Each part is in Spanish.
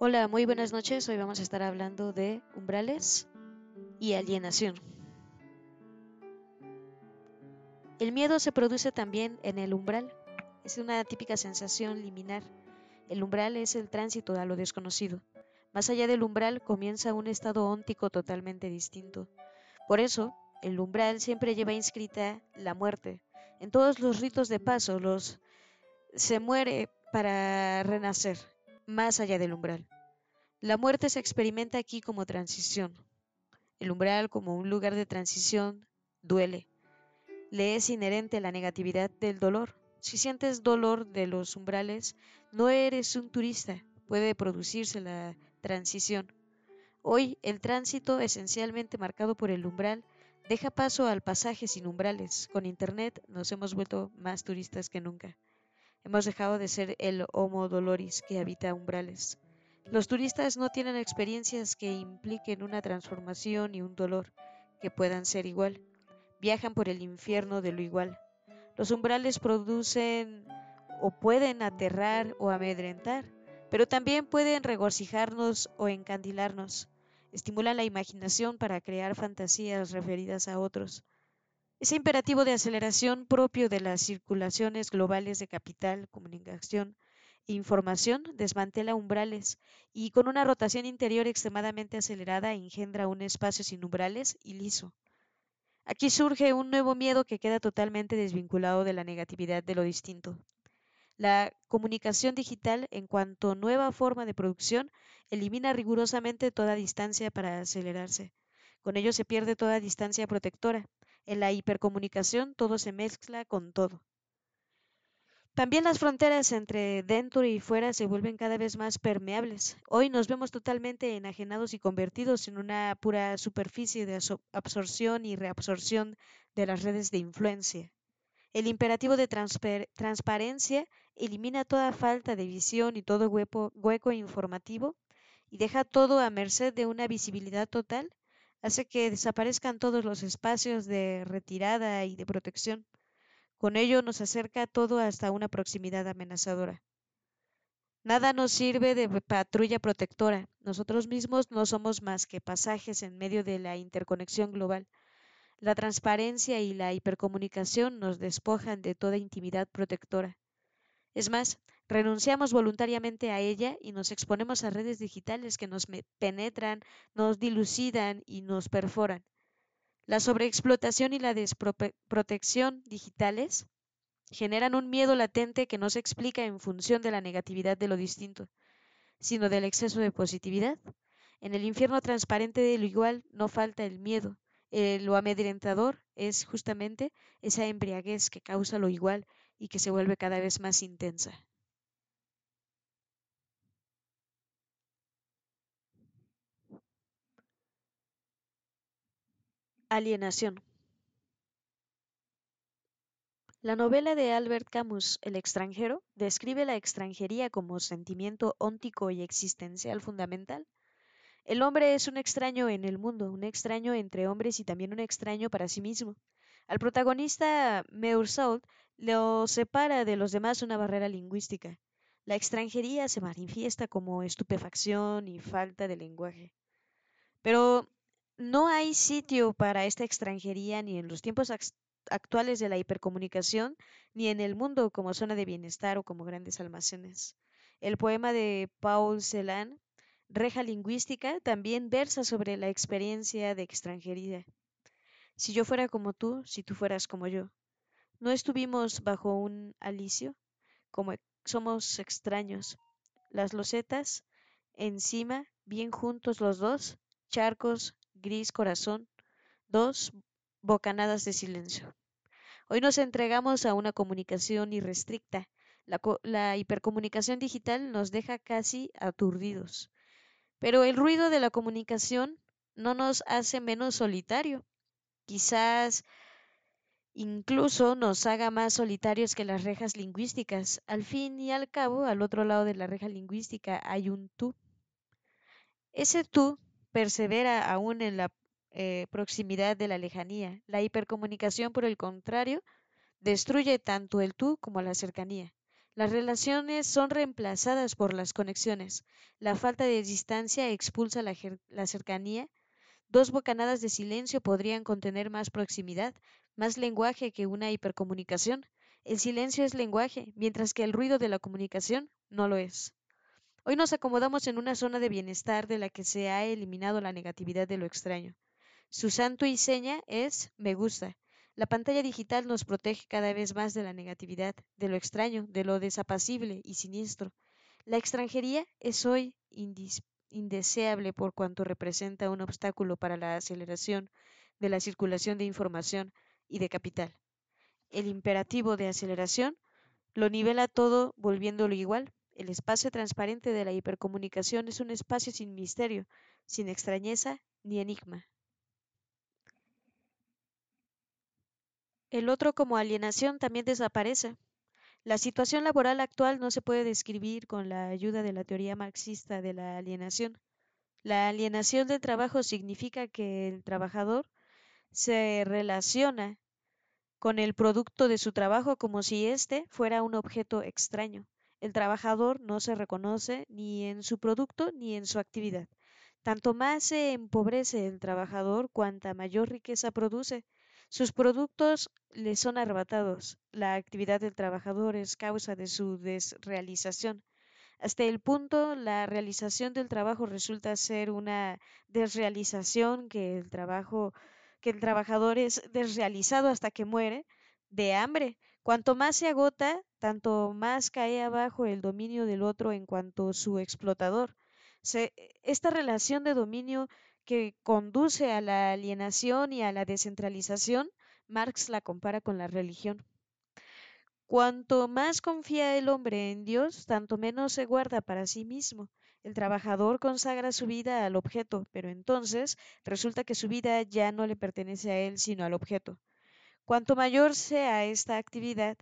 Hola, muy buenas noches. Hoy vamos a estar hablando de umbrales y alienación. El miedo se produce también en el umbral. Es una típica sensación liminar. El umbral es el tránsito a lo desconocido. Más allá del umbral comienza un estado óntico totalmente distinto. Por eso, el umbral siempre lleva inscrita la muerte. En todos los ritos de paso, los se muere para renacer más allá del umbral. La muerte se experimenta aquí como transición. El umbral como un lugar de transición duele. Le es inherente la negatividad del dolor. Si sientes dolor de los umbrales, no eres un turista. Puede producirse la transición. Hoy el tránsito, esencialmente marcado por el umbral, deja paso al pasaje sin umbrales. Con Internet nos hemos vuelto más turistas que nunca. Hemos dejado de ser el Homo Doloris que habita umbrales. Los turistas no tienen experiencias que impliquen una transformación y un dolor que puedan ser igual. Viajan por el infierno de lo igual. Los umbrales producen o pueden aterrar o amedrentar, pero también pueden regocijarnos o encandilarnos. Estimulan la imaginación para crear fantasías referidas a otros. Ese imperativo de aceleración propio de las circulaciones globales de capital, comunicación e información desmantela umbrales y con una rotación interior extremadamente acelerada engendra un espacio sin umbrales y liso. Aquí surge un nuevo miedo que queda totalmente desvinculado de la negatividad de lo distinto. La comunicación digital, en cuanto nueva forma de producción, elimina rigurosamente toda distancia para acelerarse. Con ello se pierde toda distancia protectora. En la hipercomunicación todo se mezcla con todo. También las fronteras entre dentro y fuera se vuelven cada vez más permeables. Hoy nos vemos totalmente enajenados y convertidos en una pura superficie de absorción y reabsorción de las redes de influencia. El imperativo de transparencia elimina toda falta de visión y todo hueco informativo y deja todo a merced de una visibilidad total hace que desaparezcan todos los espacios de retirada y de protección. Con ello nos acerca todo hasta una proximidad amenazadora. Nada nos sirve de patrulla protectora. Nosotros mismos no somos más que pasajes en medio de la interconexión global. La transparencia y la hipercomunicación nos despojan de toda intimidad protectora. Es más, renunciamos voluntariamente a ella y nos exponemos a redes digitales que nos penetran, nos dilucidan y nos perforan. La sobreexplotación y la desprotección digitales generan un miedo latente que no se explica en función de la negatividad de lo distinto, sino del exceso de positividad. En el infierno transparente de lo igual no falta el miedo. lo amedrentador es justamente esa embriaguez que causa lo igual y que se vuelve cada vez más intensa. Alienación. La novela de Albert Camus, El extranjero, describe la extranjería como sentimiento óntico y existencial fundamental. El hombre es un extraño en el mundo, un extraño entre hombres y también un extraño para sí mismo. Al protagonista Meursault lo separa de los demás una barrera lingüística. La extranjería se manifiesta como estupefacción y falta de lenguaje. Pero no hay sitio para esta extranjería ni en los tiempos actuales de la hipercomunicación, ni en el mundo como zona de bienestar o como grandes almacenes. El poema de Paul Celan, Reja Lingüística, también versa sobre la experiencia de extranjería. Si yo fuera como tú, si tú fueras como yo. No estuvimos bajo un alicio, como somos extraños. Las losetas, encima, bien juntos los dos, charcos, gris corazón, dos bocanadas de silencio. Hoy nos entregamos a una comunicación irrestricta. La, la, hipercomunicación digital nos deja casi aturdidos. Pero el ruido de la comunicación no nos hace menos solitario. Quizás incluso nos haga más solitarios que las rejas lingüísticas. Al fin y al cabo, al otro lado de la reja lingüística hay un tú. Ese tú persevera aún en la eh, proximidad de la lejanía. La hipercomunicación, por el contrario, destruye tanto el tú como la cercanía. Las relaciones son reemplazadas por las conexiones. La falta de distancia expulsa la, cercanía. Dos bocanadas de silencio podrían contener más proximidad, más lenguaje que una hipercomunicación. El silencio es lenguaje, mientras que el ruido de la comunicación no lo es. Hoy nos acomodamos en una zona de bienestar de la que se ha eliminado la negatividad de lo extraño. Su santo y seña es me gusta. La pantalla digital nos protege cada vez más de la negatividad, de lo extraño, de lo desapacible y siniestro. La extranjería es hoy indeseable por cuanto representa un obstáculo para la aceleración de la circulación de información y de capital. El imperativo de aceleración lo nivela todo volviéndolo igual. El espacio transparente de la hipercomunicación es un espacio sin misterio, sin extrañeza ni enigma. El otro como alienación también desaparece. La situación laboral actual no se puede describir con la ayuda de la teoría marxista de la alienación. La alienación del trabajo significa que el trabajador se relaciona con el producto de su trabajo como si éste fuera un objeto extraño. El trabajador no se reconoce ni en su producto ni en su actividad. Tanto más se empobrece el trabajador cuanta mayor riqueza produce, sus productos le son arrebatados. La actividad del trabajador es causa de su desrealización. Hasta el punto, la realización del trabajo resulta ser una desrealización que el trabajo que el trabajador es desrealizado hasta que muere de hambre. Cuanto más se agota, tanto más cae abajo el dominio del otro en cuanto su explotador. esta relación de dominio que conduce a la alienación y a la descentralización, Marx la compara con la religión. Cuanto más confía el hombre en Dios, tanto menos se guarda para sí mismo. El trabajador consagra su vida al objeto, pero entonces resulta que su vida ya no le pertenece a él, sino al objeto. Cuanto mayor sea esta actividad,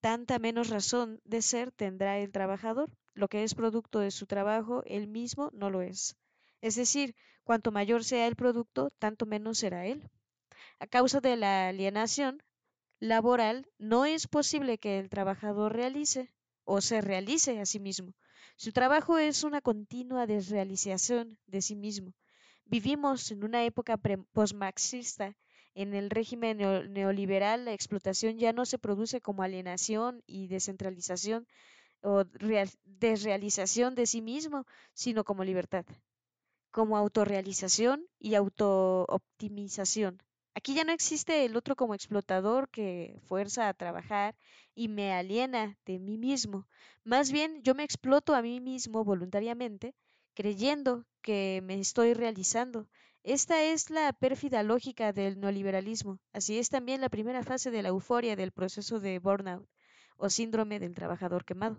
tanta menos razón de ser tendrá el trabajador. Lo que es producto de su trabajo, él mismo no lo es. Es decir, cuanto mayor sea el producto, tanto menos será él. A causa de la alienación laboral, no es posible que el trabajador realice o se realice a sí mismo. Su trabajo es una continua desrealización de sí mismo. Vivimos en una época postmarxista. En el régimen neoliberal, la explotación ya no se produce como alienación y descentralización o desrealización de sí mismo, sino como libertad como autorrealización y autooptimización. Aquí ya no existe el otro como explotador que fuerza a trabajar y me aliena de mí mismo. Más bien yo me exploto a mí mismo voluntariamente, creyendo que me estoy realizando. Esta es la pérfida lógica del neoliberalismo. Así es también la primera fase de la euforia del proceso de burnout o síndrome del trabajador quemado.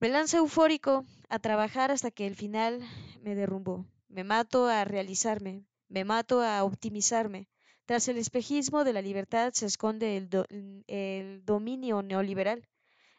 Me lanzo eufórico a trabajar hasta que el final me derrumbó. Me mato a realizarme, me mato a optimizarme. Tras el espejismo de la libertad se esconde el, el dominio neoliberal.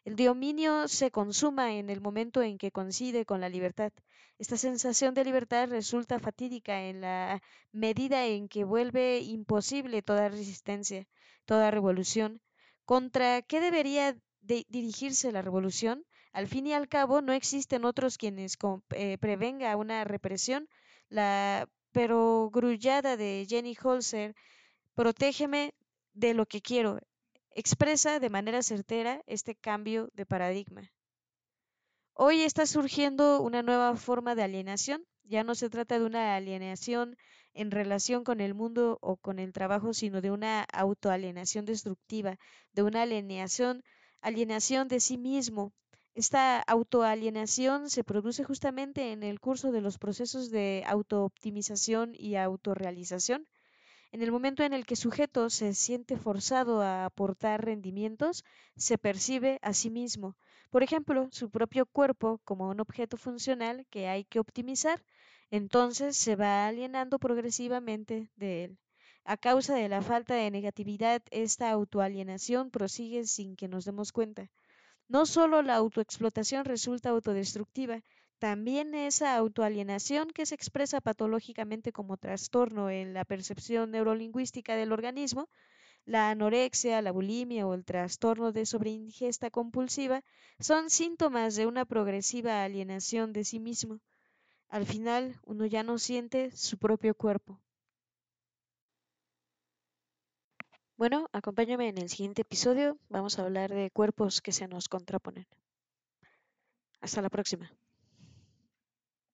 El dominio se consuma en el momento en que coincide con la libertad. Esta sensación de libertad resulta fatídica en la medida en que vuelve imposible toda resistencia, toda revolución. ¿Contra qué debería dirigirse la revolución? Al fin y al cabo, no existen otros quienes eh, prevenga una represión. La perogrullada de Jenny Holzer, protégeme de lo que quiero, expresa de manera certera este cambio de paradigma. Hoy está surgiendo una nueva forma de alienación. Ya no se trata de una alienación en relación con el mundo o con el trabajo, sino de una autoalienación destructiva, de una alienación, alienación de sí mismo, esta autoalienación se produce justamente en el curso de los procesos de autooptimización y autorrealización. En el momento en el que sujeto se siente forzado a aportar rendimientos, se percibe a sí mismo, por ejemplo, su propio cuerpo como un objeto funcional que hay que optimizar, entonces se va alienando progresivamente de él. A causa de la falta de negatividad, esta autoalienación prosigue sin que nos demos cuenta. No solo la autoexplotación resulta autodestructiva, también esa autoalienación que se expresa patológicamente como trastorno en la percepción neurolingüística del organismo, La anorexia, la bulimia o el trastorno de sobreingesta compulsiva son síntomas de una progresiva alienación de sí mismo. Al final, uno ya no siente su propio cuerpo. Bueno, acompáñame en el siguiente episodio. Vamos a hablar de cuerpos que se nos contraponen. Hasta la próxima.